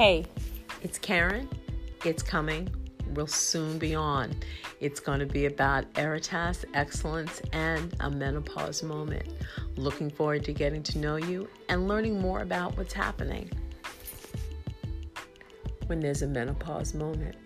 Hey, it's Karen. It's coming. We'll soon be on. It's going to be about Eritas, excellence, and a menopause moment. Looking forward to getting to know you and learning more about what's happening when there's a menopause moment.